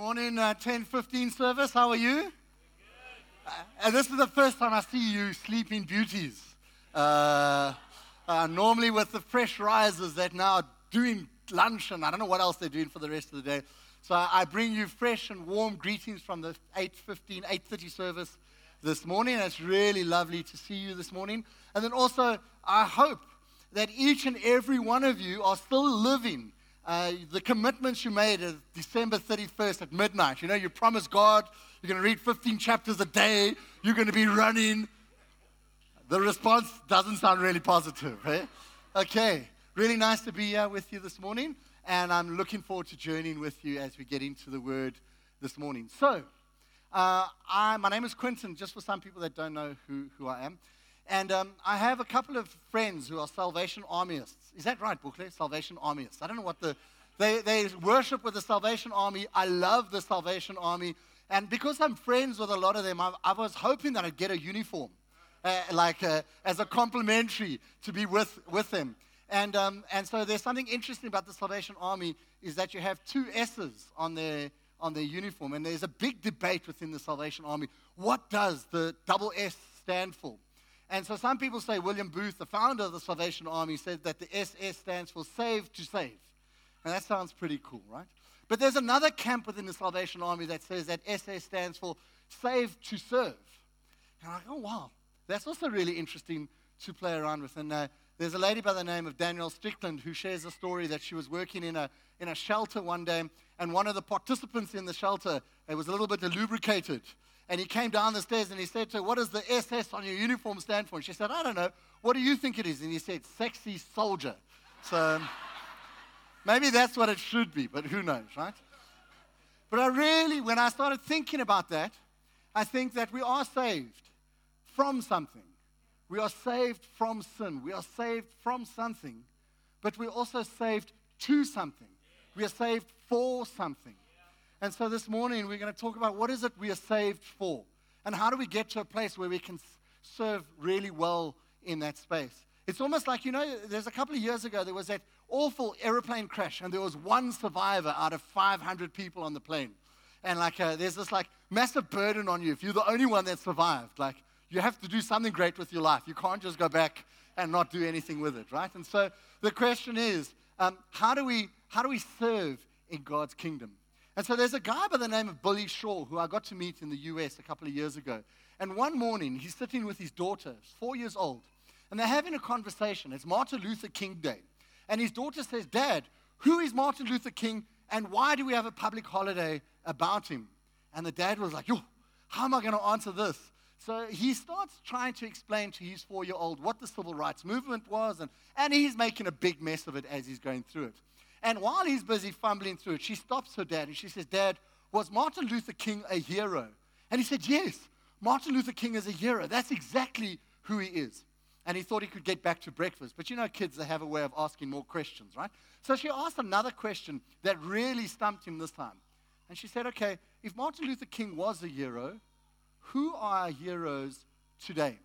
morning, uh, 10 15 service. How are you? Uh, and this is the first time I see you sleeping beauties. Uh, uh, normally, with the fresh risers that now are doing lunch and I don't know what else they're doing for the rest of the day. So I bring you fresh and warm greetings from the 8:15, 8:30 service this morning. It's really lovely to see you this morning. And then also, I hope that each and every one of you are still living uh, the commitments you made at December 31st at midnight. You know, you promised God you're going to read 15 chapters a day, you're going to be running. The response doesn't sound really positive, eh? Okay, really nice to be here with you this morning, and I'm looking forward to journeying with you as we get into the Word this morning. So, uh, I, my name is Quinton, just for some people that don't know who, who I am. And um, I have a couple of friends who are Salvation Armyists. Is that right, Bukle? Salvation Armyists. I don't know what the. They, they worship with the Salvation Army. I love the Salvation Army. And because I'm friends with a lot of them, I, I was hoping that I'd get a uniform, uh, like uh, as a complimentary to be with, with them. And, um, and so there's something interesting about the Salvation Army is that you have two S's on their, on their uniform. And there's a big debate within the Salvation Army. What does the double S stand for? And so some people say William Booth, the founder of the Salvation Army, said that the SS stands for save to save. And that sounds pretty cool, right? But there's another camp within the Salvation Army that says that SS stands for save to serve. And I'm like, oh, wow. That's also really interesting to play around with. And uh, there's a lady by the name of Danielle Strickland who shares a story that she was working in a, in a shelter one day, and one of the participants in the shelter was a little bit lubricated. And he came down the stairs and he said to her, What does the SS on your uniform stand for? And she said, I don't know. What do you think it is? And he said, Sexy soldier. So maybe that's what it should be, but who knows, right? But I really, when I started thinking about that, I think that we are saved from something. We are saved from sin. We are saved from something, but we're also saved to something. We are saved for something. And so this morning we're going to talk about what is it we are saved for? And how do we get to a place where we can serve really well in that space? It's almost like, you know, there's a couple of years ago there was that awful aeroplane crash and there was one survivor out of 500 people on the plane. And like uh, there's this like massive burden on you if you're the only one that survived. Like you have to do something great with your life. You can't just go back and not do anything with it, right? And so the question is, um, how do we how do we serve in God's kingdom? And so there's a guy by the name of Billy Shaw who I got to meet in the US a couple of years ago. And one morning, he's sitting with his daughter, four years old, and they're having a conversation. It's Martin Luther King Day. And his daughter says, Dad, who is Martin Luther King and why do we have a public holiday about him? And the dad was like, Yo, how am I going to answer this? So he starts trying to explain to his four year old what the civil rights movement was, and, and he's making a big mess of it as he's going through it. And while he's busy fumbling through it, she stops her dad and she says, Dad, was Martin Luther King a hero? And he said, Yes, Martin Luther King is a hero. That's exactly who he is. And he thought he could get back to breakfast. But you know, kids, they have a way of asking more questions, right? So she asked another question that really stumped him this time. And she said, Okay, if Martin Luther King was a hero, who are our heroes today?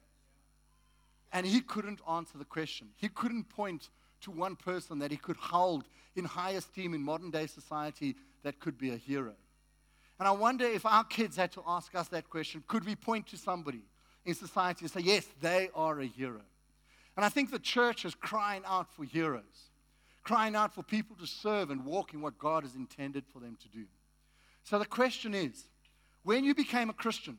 And he couldn't answer the question. He couldn't point to one person that he could hold in high esteem in modern day society that could be a hero. And I wonder if our kids had to ask us that question could we point to somebody in society and say, yes, they are a hero? And I think the church is crying out for heroes, crying out for people to serve and walk in what God has intended for them to do. So the question is when you became a Christian,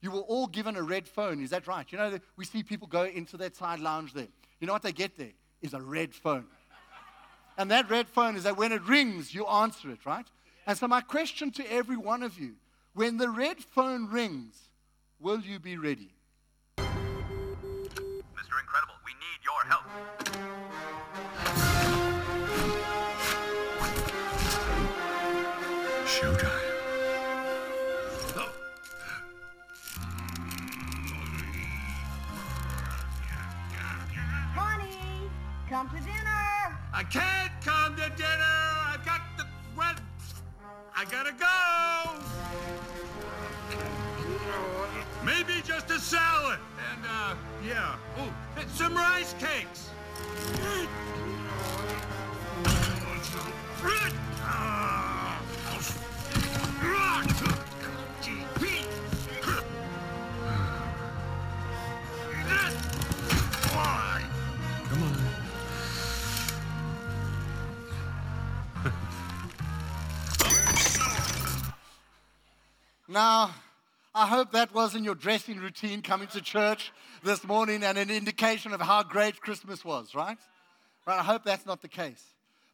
you were all given a red phone. Is that right? You know, we see people go into that side lounge there. You know what they get there? Is a red phone. And that red phone is that when it rings, you answer it, right? And so, my question to every one of you when the red phone rings, will you be ready? Mr. Incredible, we need your help. Come to dinner. I can't come to dinner. I've got the well, I gotta go. Maybe just a salad and uh, yeah. Oh, some rice cakes. Now, I hope that wasn't your dressing routine coming to church this morning and an indication of how great Christmas was, right? Right, I hope that's not the case.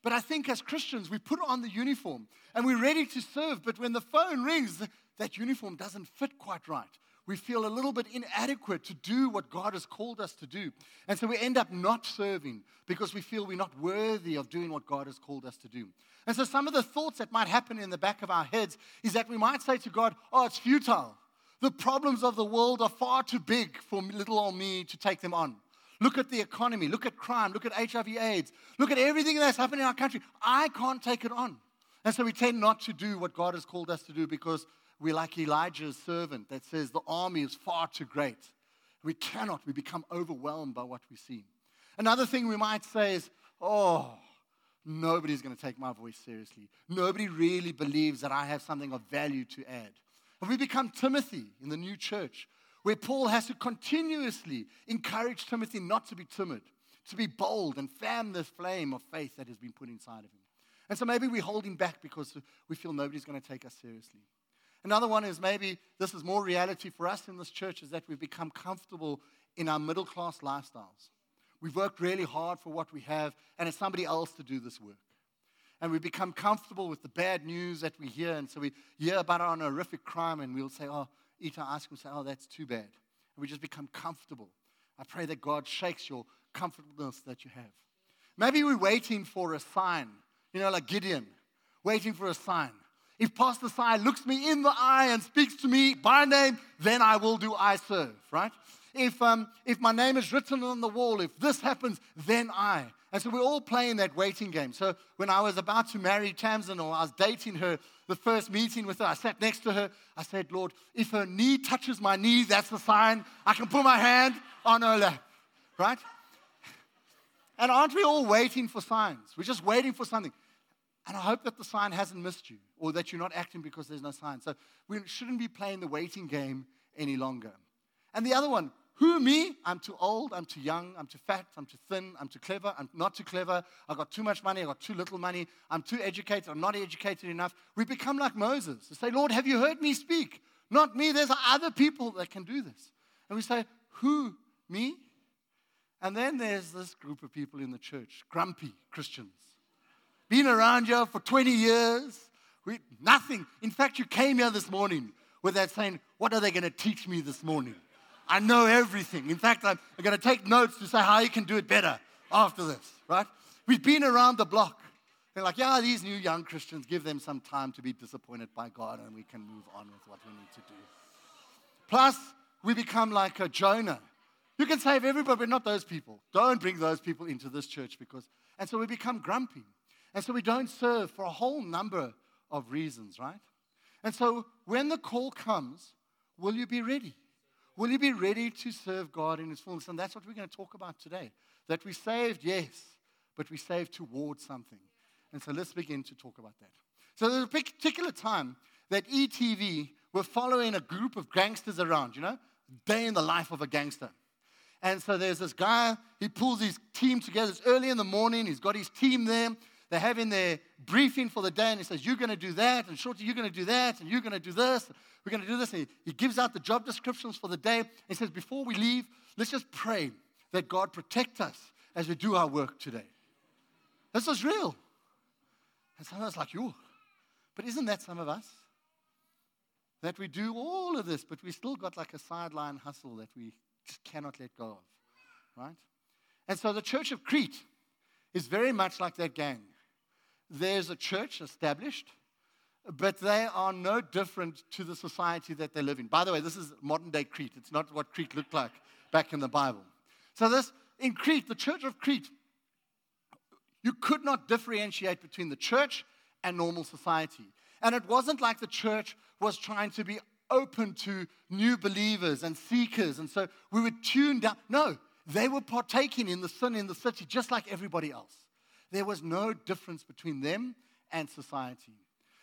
But I think as Christians, we put on the uniform and we're ready to serve, but when the phone rings, that uniform doesn't fit quite right. We feel a little bit inadequate to do what God has called us to do. And so we end up not serving because we feel we're not worthy of doing what God has called us to do. And so some of the thoughts that might happen in the back of our heads is that we might say to God, Oh, it's futile. The problems of the world are far too big for little old me to take them on. Look at the economy, look at crime, look at HIV AIDS, look at everything that's happening in our country. I can't take it on. And so we tend not to do what God has called us to do because we're like Elijah's servant that says the army is far too great. We cannot, we become overwhelmed by what we see. Another thing we might say is, oh, nobody's going to take my voice seriously. Nobody really believes that I have something of value to add. And we become Timothy in the new church, where Paul has to continuously encourage Timothy not to be timid, to be bold and fan this flame of faith that has been put inside of him. And so maybe we hold him back because we feel nobody's going to take us seriously. Another one is maybe this is more reality for us in this church is that we've become comfortable in our middle class lifestyles. We've worked really hard for what we have, and it's somebody else to do this work. And we become comfortable with the bad news that we hear, and so we hear about an horrific crime, and we'll say, Oh, eat our ice cream, say, Oh, that's too bad. And we just become comfortable. I pray that God shakes your comfortableness that you have. Maybe we're waiting for a sign, you know, like Gideon, waiting for a sign. If Pastor Sai looks me in the eye and speaks to me by name, then I will do I serve, right? If, um, if my name is written on the wall, if this happens, then I. And so we're all playing that waiting game. So when I was about to marry Tamsin or I was dating her, the first meeting with her, I sat next to her. I said, Lord, if her knee touches my knee, that's the sign. I can put my hand on her lap, right? And aren't we all waiting for signs? We're just waiting for something. And I hope that the sign hasn't missed you or that you're not acting because there's no sign. So we shouldn't be playing the waiting game any longer. And the other one, who me? I'm too old, I'm too young, I'm too fat, I'm too thin, I'm too clever, I'm not too clever, I've got too much money, I've got too little money, I'm too educated, I'm not educated enough. We become like Moses and say, Lord, have you heard me speak? Not me, there's other people that can do this. And we say, Who? Me? And then there's this group of people in the church, grumpy Christians been around here for 20 years. We, nothing. In fact, you came here this morning with that saying, What are they going to teach me this morning? I know everything. In fact, I'm, I'm going to take notes to say how you can do it better after this, right? We've been around the block. They're like, yeah, these new young Christians, give them some time to be disappointed by God and we can move on with what we need to do. Plus, we become like a Jonah. You can save everybody, but not those people. Don't bring those people into this church because, and so we become grumpy. And so we don't serve for a whole number of reasons, right? And so when the call comes, will you be ready? Will you be ready to serve God in His fullness? And that's what we're going to talk about today. That we saved, yes, but we saved towards something. And so let's begin to talk about that. So there's a particular time that ETV were following a group of gangsters around, you know, day in the life of a gangster. And so there's this guy, he pulls his team together. It's early in the morning, he's got his team there. They're having their briefing for the day, and he says, You're going to do that, and Shorty, you're going to do that, and you're going to do this, we're going to do this. And he, he gives out the job descriptions for the day. He says, Before we leave, let's just pray that God protect us as we do our work today. This is real. And some of us like, you. But isn't that some of us? That we do all of this, but we still got like a sideline hustle that we just cannot let go of. Right? And so the church of Crete is very much like that gang there's a church established, but they are no different to the society that they live in. By the way, this is modern day Crete. It's not what Crete looked like back in the Bible. So, this in Crete, the church of Crete, you could not differentiate between the church and normal society. And it wasn't like the church was trying to be open to new believers and seekers. And so we were tuned down. No, they were partaking in the sin in the city just like everybody else. There was no difference between them and society.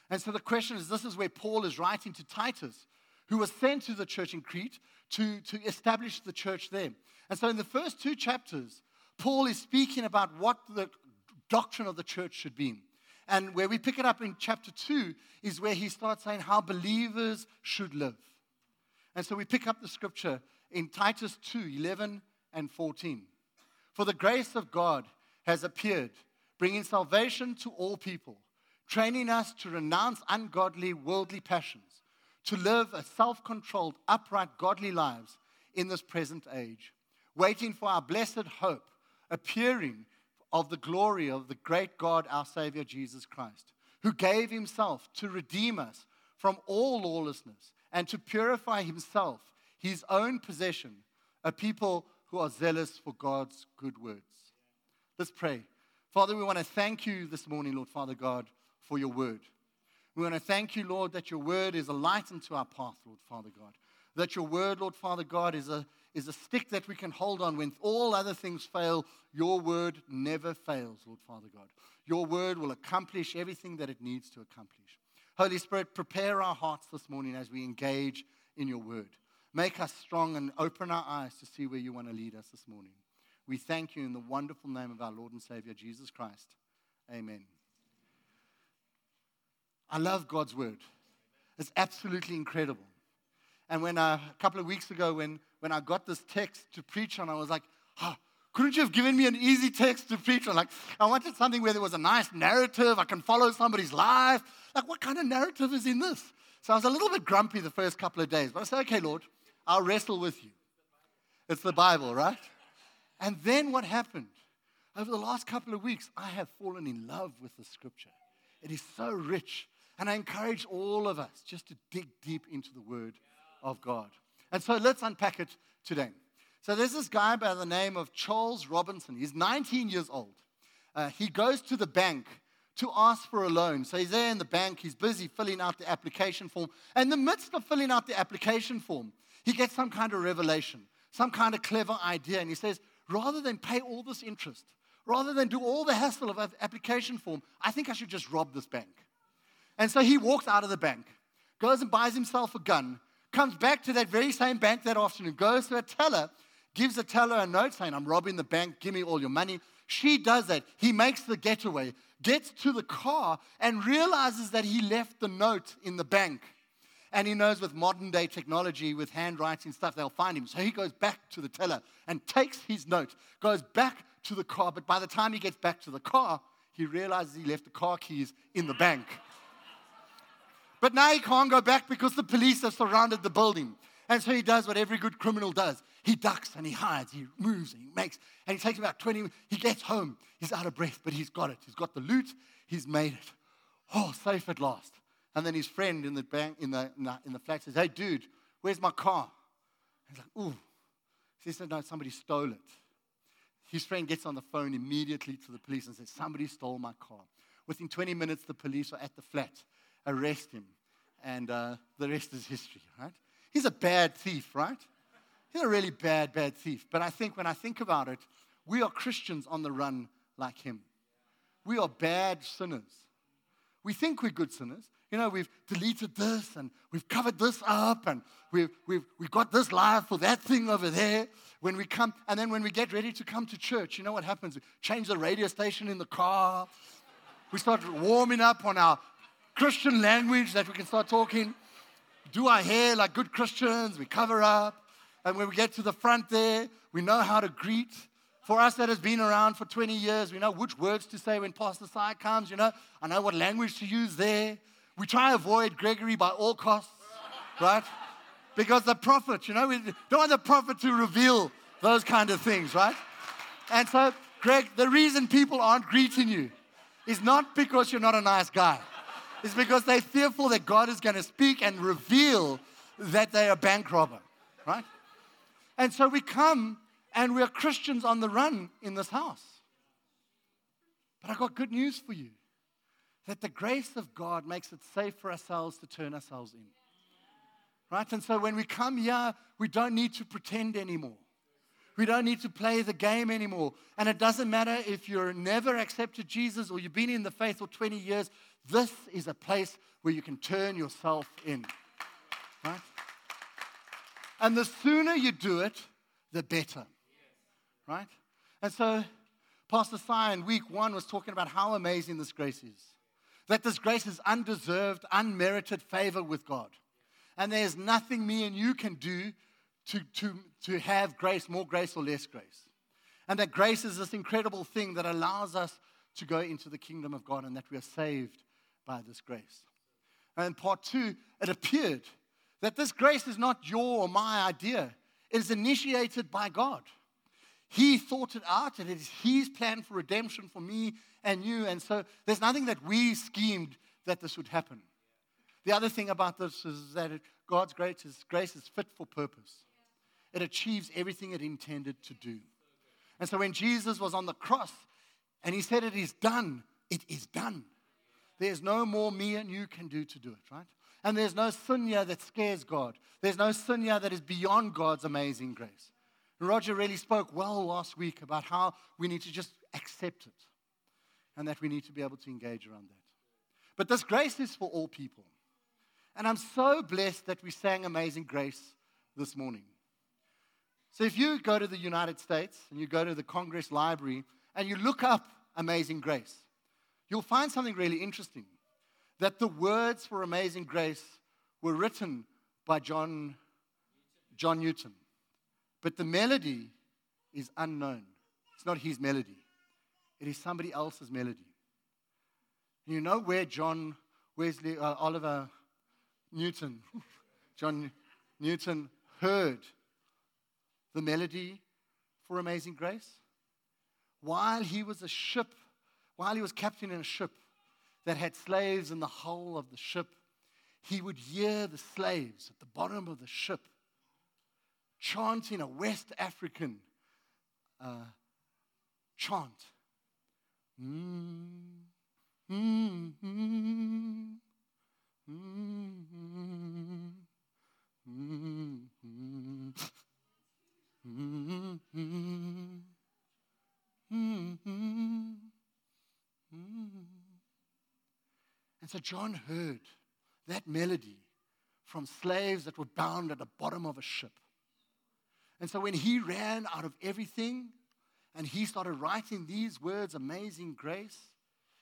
And so the question is this is where Paul is writing to Titus, who was sent to the church in Crete to, to establish the church there. And so in the first two chapters, Paul is speaking about what the doctrine of the church should be. And where we pick it up in chapter 2 is where he starts saying how believers should live. And so we pick up the scripture in Titus 2 11 and 14. For the grace of God has appeared, bringing salvation to all people, training us to renounce ungodly, worldly passions, to live a self controlled, upright, godly lives in this present age, waiting for our blessed hope, appearing of the glory of the great God, our Savior Jesus Christ, who gave himself to redeem us from all lawlessness and to purify himself, his own possession, a people who are zealous for God's good words. Let's pray. Father, we want to thank you this morning, Lord Father God, for your word. We want to thank you, Lord, that your word is a light unto our path, Lord Father God. That your word, Lord Father God, is a, is a stick that we can hold on when all other things fail. Your word never fails, Lord Father God. Your word will accomplish everything that it needs to accomplish. Holy Spirit, prepare our hearts this morning as we engage in your word. Make us strong and open our eyes to see where you want to lead us this morning. We thank you in the wonderful name of our Lord and Savior, Jesus Christ. Amen. I love God's word. It's absolutely incredible. And when uh, a couple of weeks ago, when, when I got this text to preach on, I was like, oh, couldn't you have given me an easy text to preach on? Like, I wanted something where there was a nice narrative. I can follow somebody's life. Like, what kind of narrative is in this? So I was a little bit grumpy the first couple of days. But I said, okay, Lord, I'll wrestle with you. It's the Bible, right? And then what happened? Over the last couple of weeks, I have fallen in love with the scripture. It is so rich. And I encourage all of us just to dig deep into the Word of God. And so let's unpack it today. So there's this guy by the name of Charles Robinson. He's 19 years old. Uh, he goes to the bank to ask for a loan. So he's there in the bank, he's busy filling out the application form. And in the midst of filling out the application form, he gets some kind of revelation, some kind of clever idea. And he says, rather than pay all this interest, rather than do all the hassle of application form, I think I should just rob this bank. And so he walks out of the bank, goes and buys himself a gun, comes back to that very same bank that afternoon, goes to a teller, gives the teller a note saying, I'm robbing the bank, give me all your money. She does that. He makes the getaway, gets to the car, and realizes that he left the note in the bank. And he knows with modern day technology, with handwriting stuff, they'll find him. So he goes back to the teller and takes his note, goes back to the car. But by the time he gets back to the car, he realizes he left the car keys in the bank. But now he can't go back because the police have surrounded the building. And so he does what every good criminal does. He ducks and he hides, he moves and he makes, and he takes about 20 minutes. He gets home. He's out of breath, but he's got it. He's got the loot. He's made it. Oh, safe at last. And then his friend in the bank, in the, in the, in the flat says, Hey, dude, where's my car? He's like, Ooh. He said, No, somebody stole it. His friend gets on the phone immediately to the police and says, Somebody stole my car. Within 20 minutes, the police are at the flat arrest him. And uh, the rest is history, right? He's a bad thief, right? He's a really bad, bad thief. But I think when I think about it, we are Christians on the run like him. We are bad sinners. We think we're good sinners. You know, we've deleted this and we've covered this up and we've, we've, we've got this life for that thing over there. When we come, and then when we get ready to come to church, you know what happens? We change the radio station in the car. We start warming up on our Christian language that we can start talking, do our hair like good Christians, we cover up. And when we get to the front there, we know how to greet. For us that has been around for 20 years, we know which words to say when Pastor Sai comes, you know. I know what language to use there. We try to avoid Gregory by all costs, right? Because the prophet, you know, we don't want the prophet to reveal those kind of things, right? And so, Greg, the reason people aren't greeting you is not because you're not a nice guy. It's because they're fearful that God is going to speak and reveal that they are bank robber, right? And so we come and we are Christians on the run in this house. But I've got good news for you that the grace of God makes it safe for ourselves to turn ourselves in. Right? And so when we come here, we don't need to pretend anymore. We don't need to play the game anymore. And it doesn't matter if you're never accepted Jesus or you've been in the faith for 20 years, this is a place where you can turn yourself in. Right? And the sooner you do it, the better. Right? And so, Pastor Sai in week one was talking about how amazing this grace is. That this grace is undeserved, unmerited favor with God. And there's nothing me and you can do to, to, to have grace, more grace or less grace. And that grace is this incredible thing that allows us to go into the kingdom of God and that we are saved by this grace. And in part two, it appeared that this grace is not your or my idea, it is initiated by God. He thought it out, and it is His plan for redemption for me and you. And so there's nothing that we schemed that this would happen. The other thing about this is that God's grace is, grace is fit for purpose, it achieves everything it intended to do. And so when Jesus was on the cross and He said, It is done, it is done. There's no more me and you can do to do it, right? And there's no sin that scares God. There's no sin that is beyond God's amazing grace. Roger really spoke well last week about how we need to just accept it and that we need to be able to engage around that. But this grace is for all people. And I'm so blessed that we sang Amazing Grace this morning. So if you go to the United States and you go to the Congress Library and you look up Amazing Grace, you'll find something really interesting that the words for Amazing Grace were written by John, John Newton. But the melody is unknown. It's not his melody, it is somebody else's melody. You know where John Wesley, uh, Oliver Newton, John Newton heard the melody for Amazing Grace? While he was a ship, while he was captain in a ship that had slaves in the hull of the ship, he would hear the slaves at the bottom of the ship chanting a West African uh, chant. And so John heard that melody from slaves that were bound at the bottom of a ship. And so when he ran out of everything and he started writing these words, Amazing Grace,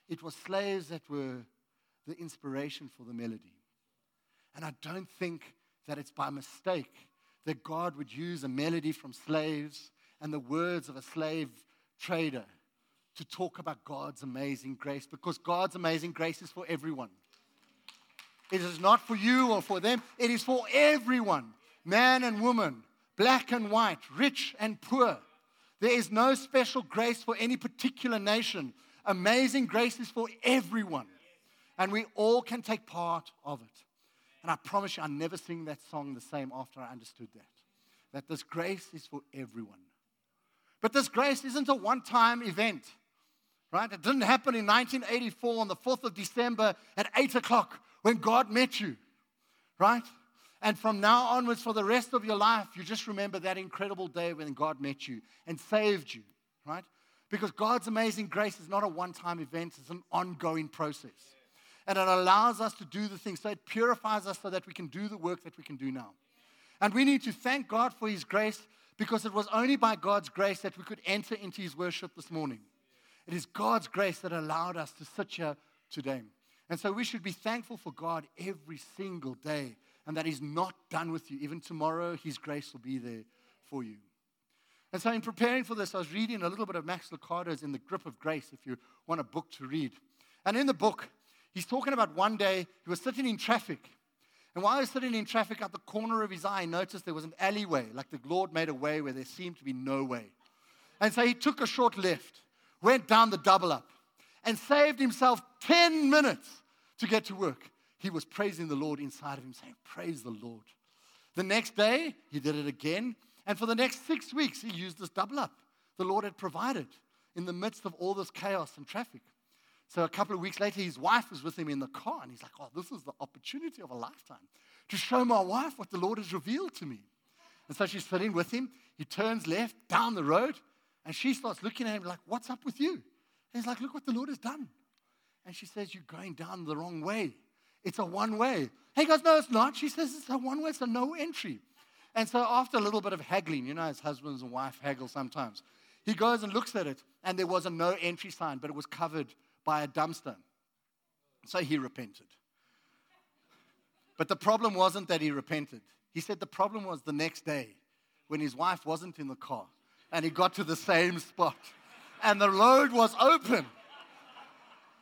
it was slaves that were the inspiration for the melody. And I don't think that it's by mistake that God would use a melody from slaves and the words of a slave trader to talk about God's amazing grace because God's amazing grace is for everyone. It is not for you or for them, it is for everyone, man and woman, black and white, rich and poor. There is no special grace for any particular nation. Amazing grace is for everyone. And we all can take part of it. And I promise you, I never sing that song the same after I understood that. That this grace is for everyone. But this grace isn't a one time event, right? It didn't happen in 1984 on the 4th of December at 8 o'clock when God met you, right? And from now onwards, for the rest of your life, you just remember that incredible day when God met you and saved you, right? Because God's amazing grace is not a one time event, it's an ongoing process. And it allows us to do the things. So it purifies us so that we can do the work that we can do now. And we need to thank God for His grace because it was only by God's grace that we could enter into His worship this morning. It is God's grace that allowed us to sit here today. And so we should be thankful for God every single day and that He's not done with you. Even tomorrow, His grace will be there for you. And so, in preparing for this, I was reading a little bit of Max Lucado's In the Grip of Grace, if you want a book to read. And in the book, he's talking about one day he was sitting in traffic. And while he was sitting in traffic, out the corner of his eye, he noticed there was an alleyway, like the Lord made a way where there seemed to be no way. And so he took a short left, went down the double up, and saved himself 10 minutes to get to work he was praising the Lord inside of him, saying, Praise the Lord. The next day, he did it again. And for the next six weeks, he used this double up. The Lord had provided in the midst of all this chaos and traffic. So a couple of weeks later, his wife was with him in the car, and he's like, Oh, this is the opportunity of a lifetime to show my wife what the Lord has revealed to me. And so she's sitting with him. He turns left down the road, and she starts looking at him like, What's up with you? And he's like, Look what the Lord has done. And she says, You're going down the wrong way. It's a one way. He goes, No, it's not. She says, It's a one way, it's a no entry. And so, after a little bit of haggling, you know, as husbands and wife haggle sometimes, he goes and looks at it, and there was a no entry sign, but it was covered by a dumpster. So he repented. But the problem wasn't that he repented. He said the problem was the next day when his wife wasn't in the car and he got to the same spot and the road was open.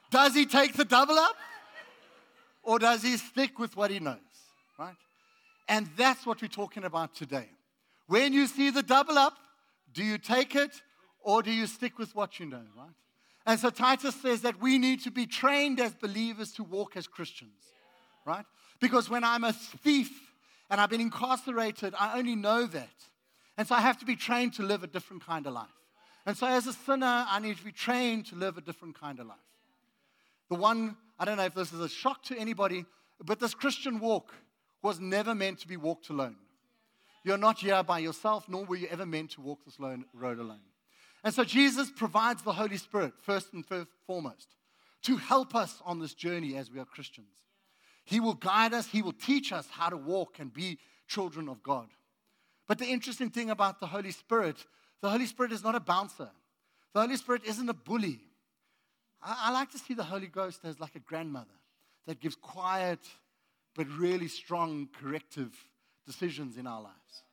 Does he take the double up? Or does he stick with what he knows? Right? And that's what we're talking about today. When you see the double up, do you take it or do you stick with what you know, right? And so Titus says that we need to be trained as believers to walk as Christians, right? Because when I'm a thief and I've been incarcerated, I only know that. And so I have to be trained to live a different kind of life. And so as a sinner, I need to be trained to live a different kind of life. The one, I don't know if this is a shock to anybody, but this Christian walk was never meant to be walked alone. You're not here by yourself, nor were you ever meant to walk this lone, road alone. And so Jesus provides the Holy Spirit, first and foremost, to help us on this journey as we are Christians. He will guide us, He will teach us how to walk and be children of God. But the interesting thing about the Holy Spirit, the Holy Spirit is not a bouncer. The Holy Spirit isn't a bully. I, I like to see the Holy Ghost as like a grandmother that gives quiet but really strong corrective decisions in our lives.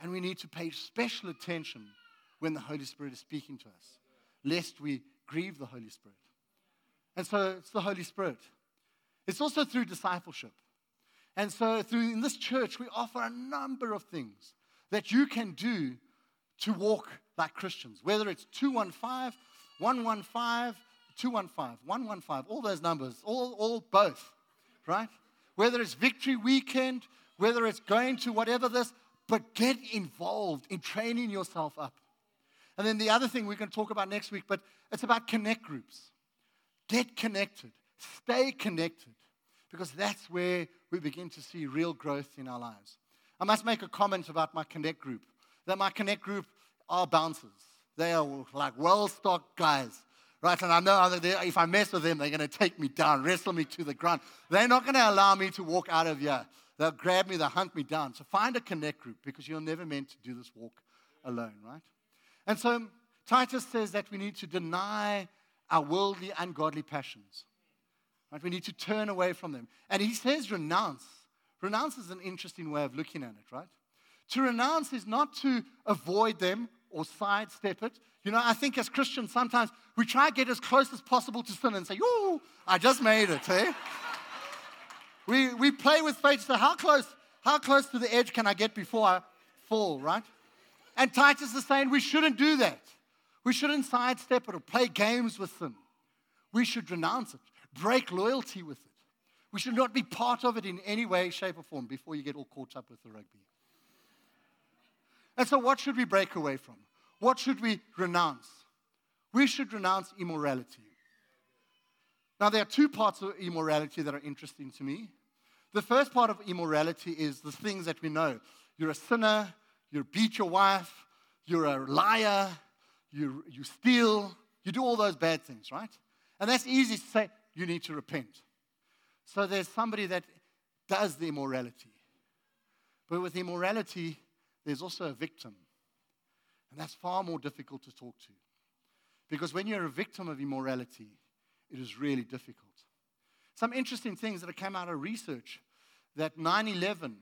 And we need to pay special attention when the Holy Spirit is speaking to us, lest we grieve the Holy Spirit. And so it's the Holy Spirit. It's also through discipleship. And so through in this church, we offer a number of things that you can do to walk like Christians, whether it's 215, 115, 215, 115, all those numbers, all, all both, right? Whether it's victory weekend, whether it's going to whatever this, but get involved in training yourself up. And then the other thing we're going to talk about next week, but it's about connect groups. Get connected, stay connected, because that's where we begin to see real growth in our lives. I must make a comment about my connect group that my connect group are bouncers. They are like well stocked guys, right? And I know if I mess with them, they're going to take me down, wrestle me to the ground. They're not going to allow me to walk out of here. They'll grab me, they'll hunt me down. So find a connect group because you're never meant to do this walk alone, right? And so Titus says that we need to deny our worldly, ungodly passions. Right? We need to turn away from them. And he says renounce. Renounce is an interesting way of looking at it, right? To renounce is not to avoid them or sidestep it. You know, I think as Christians, sometimes we try to get as close as possible to sin and say, Ooh, I just made it, eh? we, we play with faith. So, how close, how close to the edge can I get before I fall, right? And Titus is saying we shouldn't do that. We shouldn't sidestep it or play games with sin. We should renounce it, break loyalty with it. We should not be part of it in any way, shape, or form before you get all caught up with the rugby. And so, what should we break away from? What should we renounce? We should renounce immorality. Now, there are two parts of immorality that are interesting to me. The first part of immorality is the things that we know. You're a sinner, you beat your wife, you're a liar, you, you steal, you do all those bad things, right? And that's easy to say, you need to repent. So there's somebody that does the immorality. But with immorality, there's also a victim. And that's far more difficult to talk to. Because when you're a victim of immorality, it is really difficult. Some interesting things that come out of research that 9 11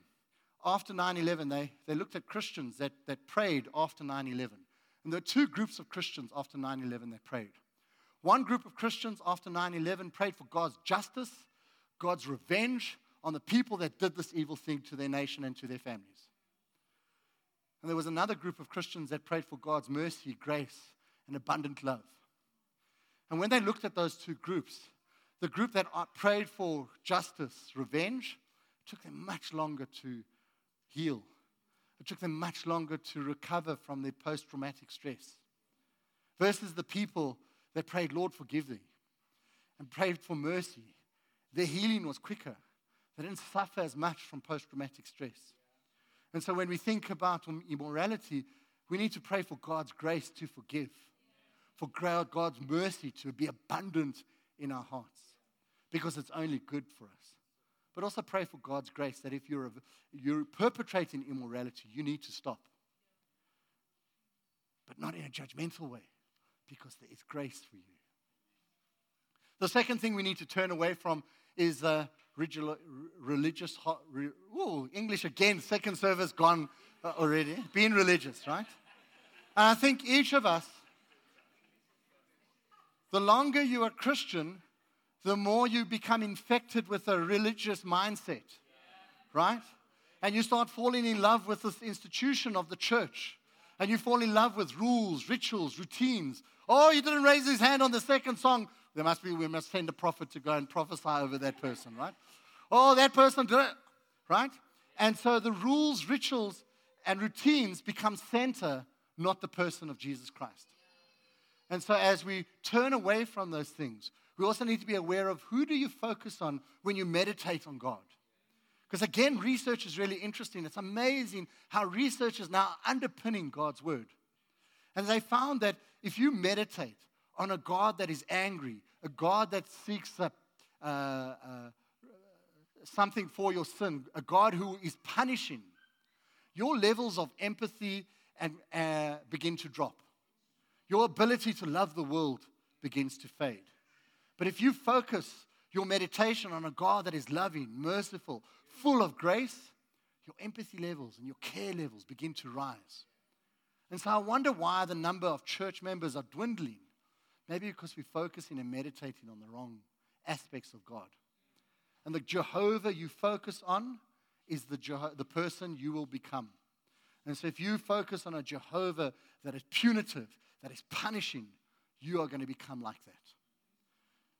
after 9 11, they, they looked at Christians that, that prayed after 9 11. And there are two groups of Christians after 9 11 that prayed. One group of Christians after 9 11 prayed for God's justice, God's revenge on the people that did this evil thing to their nation and to their families. And there was another group of Christians that prayed for God's mercy, grace, and abundant love. And when they looked at those two groups, the group that prayed for justice, revenge, took them much longer to heal. It took them much longer to recover from their post traumatic stress. Versus the people that prayed, Lord, forgive thee, and prayed for mercy. Their healing was quicker. They didn't suffer as much from post traumatic stress. And so when we think about immorality, we need to pray for God's grace to forgive, for God's mercy to be abundant in our hearts, because it's only good for us but also pray for God's grace that if you're, you're perpetrating immorality, you need to stop. But not in a judgmental way, because there is grace for you. The second thing we need to turn away from is uh, religious, ooh, English again, second service gone uh, already, being religious, right? And I think each of us, the longer you're Christian, the more you become infected with a religious mindset, right? And you start falling in love with this institution of the church. And you fall in love with rules, rituals, routines. Oh, he didn't raise his hand on the second song. There must be, we must send a prophet to go and prophesy over that person, right? Oh, that person did it, right? And so the rules, rituals, and routines become center, not the person of Jesus Christ. And so as we turn away from those things, we also need to be aware of who do you focus on when you meditate on God. Because again, research is really interesting. It's amazing how research is now underpinning God's word. And they found that if you meditate on a God that is angry, a God that seeks a, uh, uh, something for your sin, a God who is punishing, your levels of empathy and, uh, begin to drop. Your ability to love the world begins to fade. But if you focus your meditation on a God that is loving, merciful, full of grace, your empathy levels and your care levels begin to rise. And so I wonder why the number of church members are dwindling. Maybe because we're focusing and meditating on the wrong aspects of God. And the Jehovah you focus on is the, Jeho- the person you will become. And so if you focus on a Jehovah that is punitive, that is punishing, you are going to become like that.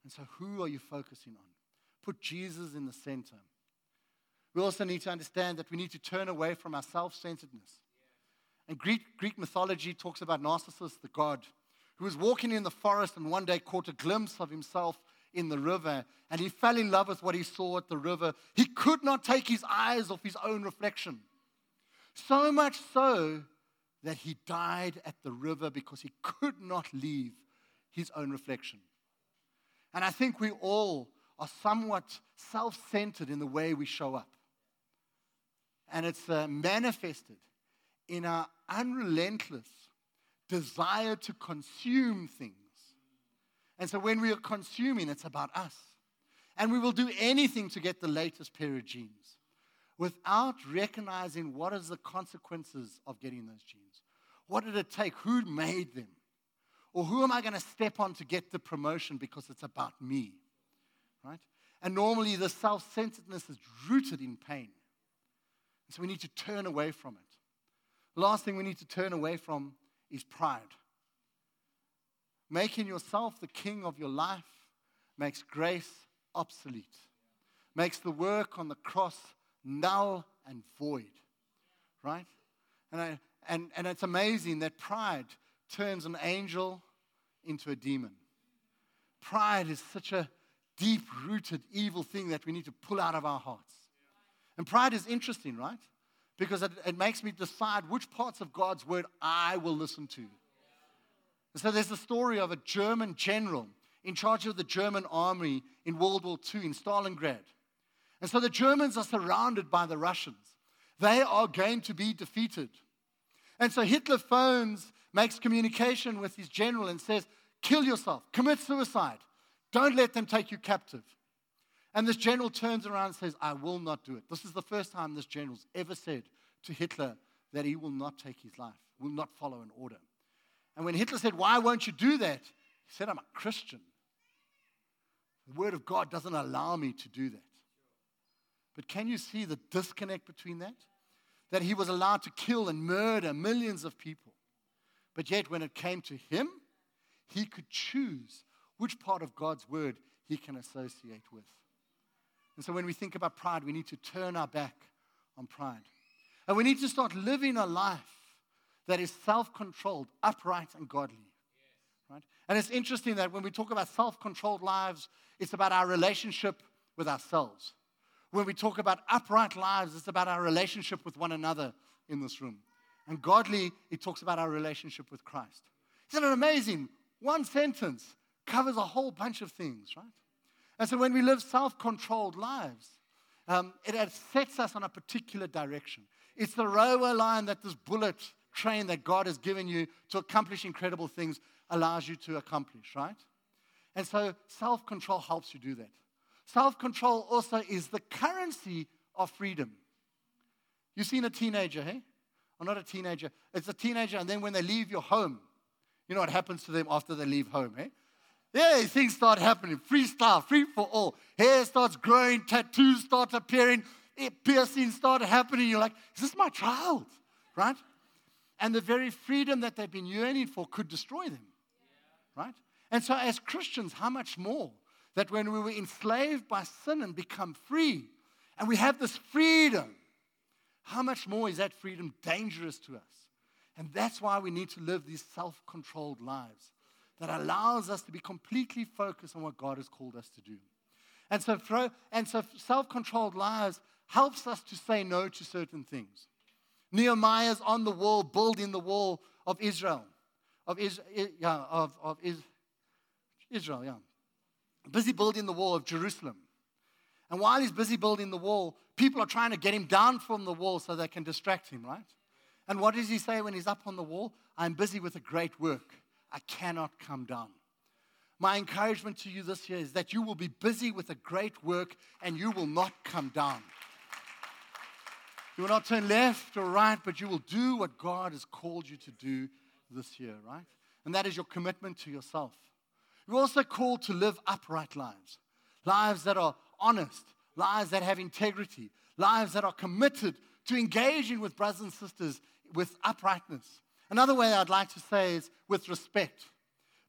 And so who are you focusing on? Put Jesus in the center. We also need to understand that we need to turn away from our self centeredness. And Greek, Greek mythology talks about Narcissus, the god, who was walking in the forest and one day caught a glimpse of himself in the river and he fell in love with what he saw at the river. He could not take his eyes off his own reflection. So much so that he died at the river because he could not leave his own reflection. And I think we all are somewhat self centered in the way we show up. And it's uh, manifested in our unrelentless desire to consume things. And so when we are consuming, it's about us. And we will do anything to get the latest pair of jeans without recognizing what is the consequences of getting those jeans. What did it take? Who made them? Or who am I going to step on to get the promotion because it's about me? Right? And normally the self centeredness is rooted in pain. So we need to turn away from it. Last thing we need to turn away from is pride. Making yourself the king of your life makes grace obsolete, makes the work on the cross null and void. Right? And, I, and, and it's amazing that pride turns an angel into a demon. Pride is such a deep rooted evil thing that we need to pull out of our hearts. And pride is interesting, right? Because it, it, makes me decide which parts of God's word I will listen to. And so there's the story of a German general in charge of the German army in World War II in Stalingrad. And so the Germans are surrounded by the Russians. They are going to be defeated. And so Hitler phones, makes communication with his general, and says, Kill yourself, commit suicide. Don't let them take you captive. And this general turns around and says, I will not do it. This is the first time this general's ever said to Hitler that he will not take his life, will not follow an order. And when Hitler said, Why won't you do that? He said, I'm a Christian. The Word of God doesn't allow me to do that. But can you see the disconnect between that? That he was allowed to kill and murder millions of people. But yet, when it came to him, he could choose which part of God's Word he can associate with. And so, when we think about pride, we need to turn our back on pride. And we need to start living a life that is self controlled, upright, and godly. Right? And it's interesting that when we talk about self controlled lives, it's about our relationship with ourselves. When we talk about upright lives, it's about our relationship with one another in this room. And godly, it talks about our relationship with Christ. Isn't it amazing? One sentence covers a whole bunch of things, right? And so when we live self controlled lives, um, it sets us on a particular direction. It's the railway line that this bullet train that God has given you to accomplish incredible things allows you to accomplish, right? And so self control helps you do that. Self control also is the currency of freedom. You've seen a teenager, hey? Or not a teenager, it's a teenager, and then when they leave your home, you know what happens to them after they leave home, hey? Yeah, things start happening. Freestyle, free for all. Hair starts growing, tattoos start appearing, eh, piercings start happening. You're like, is this my child? Right? And the very freedom that they've been yearning for could destroy them. Right? And so, as Christians, how much more that when we were enslaved by sin and become free, and we have this freedom, how much more is that freedom dangerous to us? And that's why we need to live these self controlled lives that allows us to be completely focused on what God has called us to do. And so, and so self controlled lives helps us to say no to certain things. Nehemiah's on the wall, building the wall of Israel, of, Is, yeah, of, of Is, Israel, yeah. Busy building the wall of Jerusalem. And while he's busy building the wall, people are trying to get him down from the wall so they can distract him, right? And what does he say when he's up on the wall? I'm busy with a great work. I cannot come down. My encouragement to you this year is that you will be busy with a great work and you will not come down. You will not turn left or right, but you will do what God has called you to do this year, right? And that is your commitment to yourself. You're also called to live upright lives, lives that are honest, lives that have integrity, lives that are committed to engaging with brothers and sisters with uprightness. Another way I'd like to say is with respect.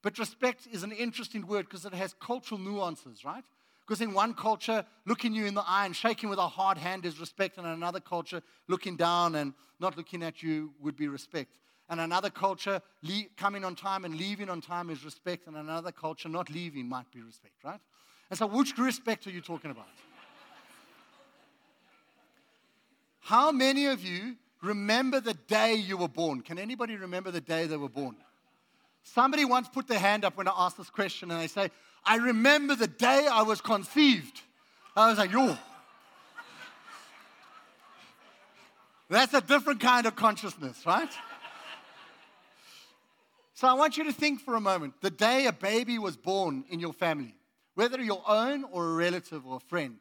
But respect is an interesting word because it has cultural nuances, right? Because in one culture, looking you in the eye and shaking with a hard hand is respect, and in another culture, looking down and not looking at you would be respect. And another culture, le- coming on time and leaving on time is respect, and another culture, not leaving might be respect, right? And so, which respect are you talking about? How many of you remember the day you were born? Can anybody remember the day they were born? Somebody once put their hand up when I asked this question and they say, I remember the day I was conceived. I was like, yo. That's a different kind of consciousness, right? So I want you to think for a moment the day a baby was born in your family, whether your own or a relative or a friend.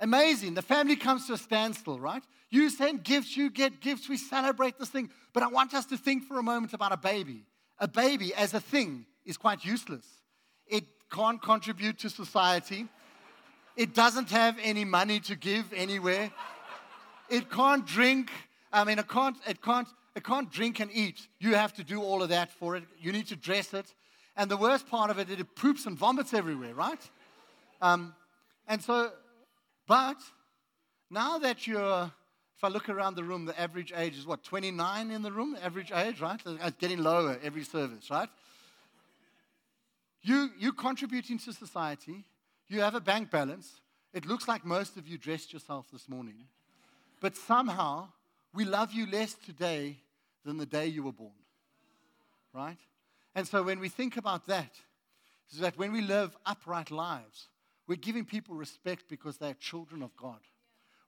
Amazing. The family comes to a standstill, right? You send gifts, you get gifts, we celebrate this thing. But I want us to think for a moment about a baby a baby as a thing is quite useless. It can't contribute to society. It doesn't have any money to give anywhere. It can't drink. I mean, it can't, it can't, it can't drink and eat. You have to do all of that for it. You need to dress it. And the worst part of it, it poops and vomits everywhere, right? Um, and so, but now that you're if I look around the room, the average age is what, 29 in the room? Average age, right? It's getting lower every service, right? You, you're contributing to society. You have a bank balance. It looks like most of you dressed yourself this morning. But somehow, we love you less today than the day you were born. Right? And so when we think about that, is that when we live upright lives, we're giving people respect because they're children of God.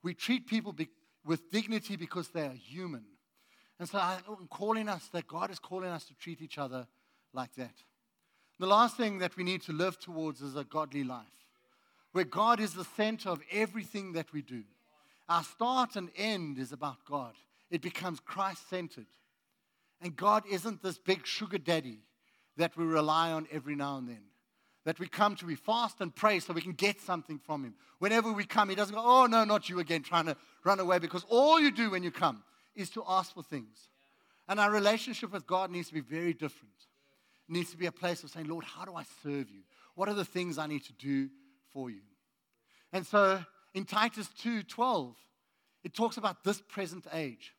We treat people be- with dignity because they are human. And so I'm calling us that God is calling us to treat each other like that. The last thing that we need to live towards is a godly life, where God is the center of everything that we do. Our start and end is about God, it becomes Christ centered. And God isn't this big sugar daddy that we rely on every now and then that we come to. We fast and pray so we can get something from Him. Whenever we come, He doesn't go, oh, no, not you again, trying to run away, because all you do when you come is to ask for things. And our relationship with God needs to be very different. It needs to be a place of saying, Lord, how do I serve you? What are the things I need to do for you? And so in Titus 2:12, it talks about this present age.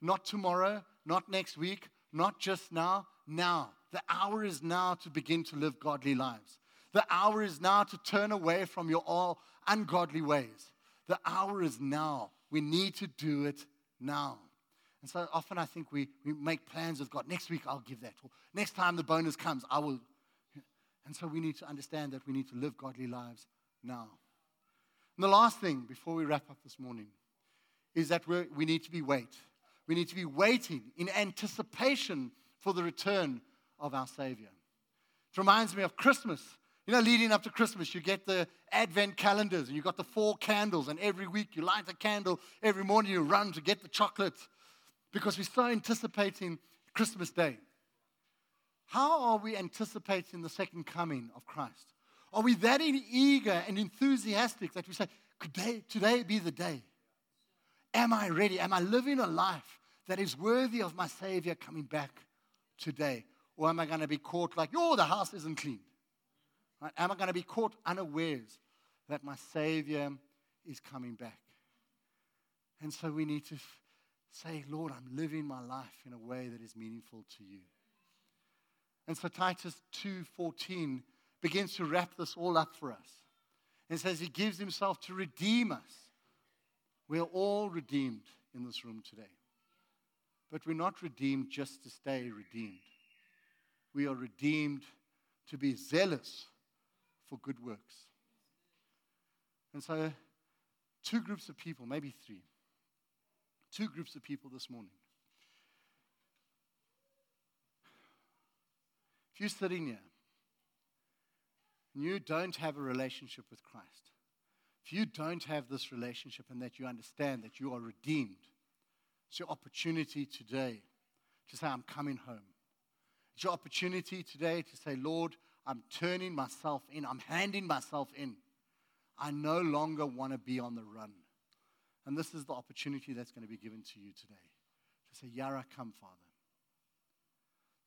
Not tomorrow, not next week, not just now, now. The hour is now to begin to live godly lives. The hour is now to turn away from your all ungodly ways. The hour is now. We need to do it now. And so often I think we, we make plans with God. Next week I'll give that. Or next time the bonus comes, I will. And so we need to understand that we need to live godly lives now. And the last thing before we wrap up this morning is that we we need to be wait. We need to be waiting in anticipation for the return of our Savior. It reminds me of Christmas You know, leading up to Christmas, you get the advent calendars and you got the four candles, and every week you light a candle. Every morning you run to get the chocolate because we're so anticipating Christmas Day. How are we anticipating the second coming of Christ? Are we that eager and enthusiastic that we say, could they, today be the day? Am I ready? Am I living a life that is worthy of my Savior coming back today? Or am I going to be caught like, oh, the house isn't clean? Am I going to be caught unawares that my Savior is coming back? And so we need to f- say, Lord, I'm living my life in a way that is meaningful to you. And so Titus 2:14 begins to wrap this all up for us. And says he gives himself to redeem us. We are all redeemed in this room today. But we're not redeemed just to stay redeemed. We are redeemed to be zealous for good works. And so, two groups of people, maybe three, two groups of people this morning. If you're sitting here and you don't have a relationship with Christ, if you don't have this relationship and that you understand that you are redeemed, it's your opportunity today to say, I'm coming home. It's your opportunity today to say, Lord, I'm turning myself in, I'm handing myself in. I no longer want to be on the run. And this is the opportunity that's going to be given to you today to say, Yara, come, Father.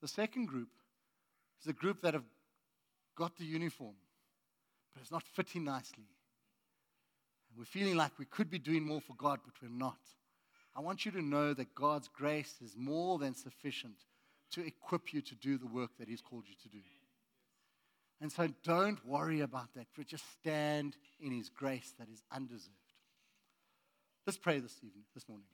The second group is a group that have got the uniform, but it's not fitting nicely. And we're feeling like we could be doing more for God, but we're not. I want you to know that God's grace is more than sufficient to equip you to do the work that He's called you to do. And so don't worry about that, but just stand in His grace that is undeserved. Let's pray this evening, this morning.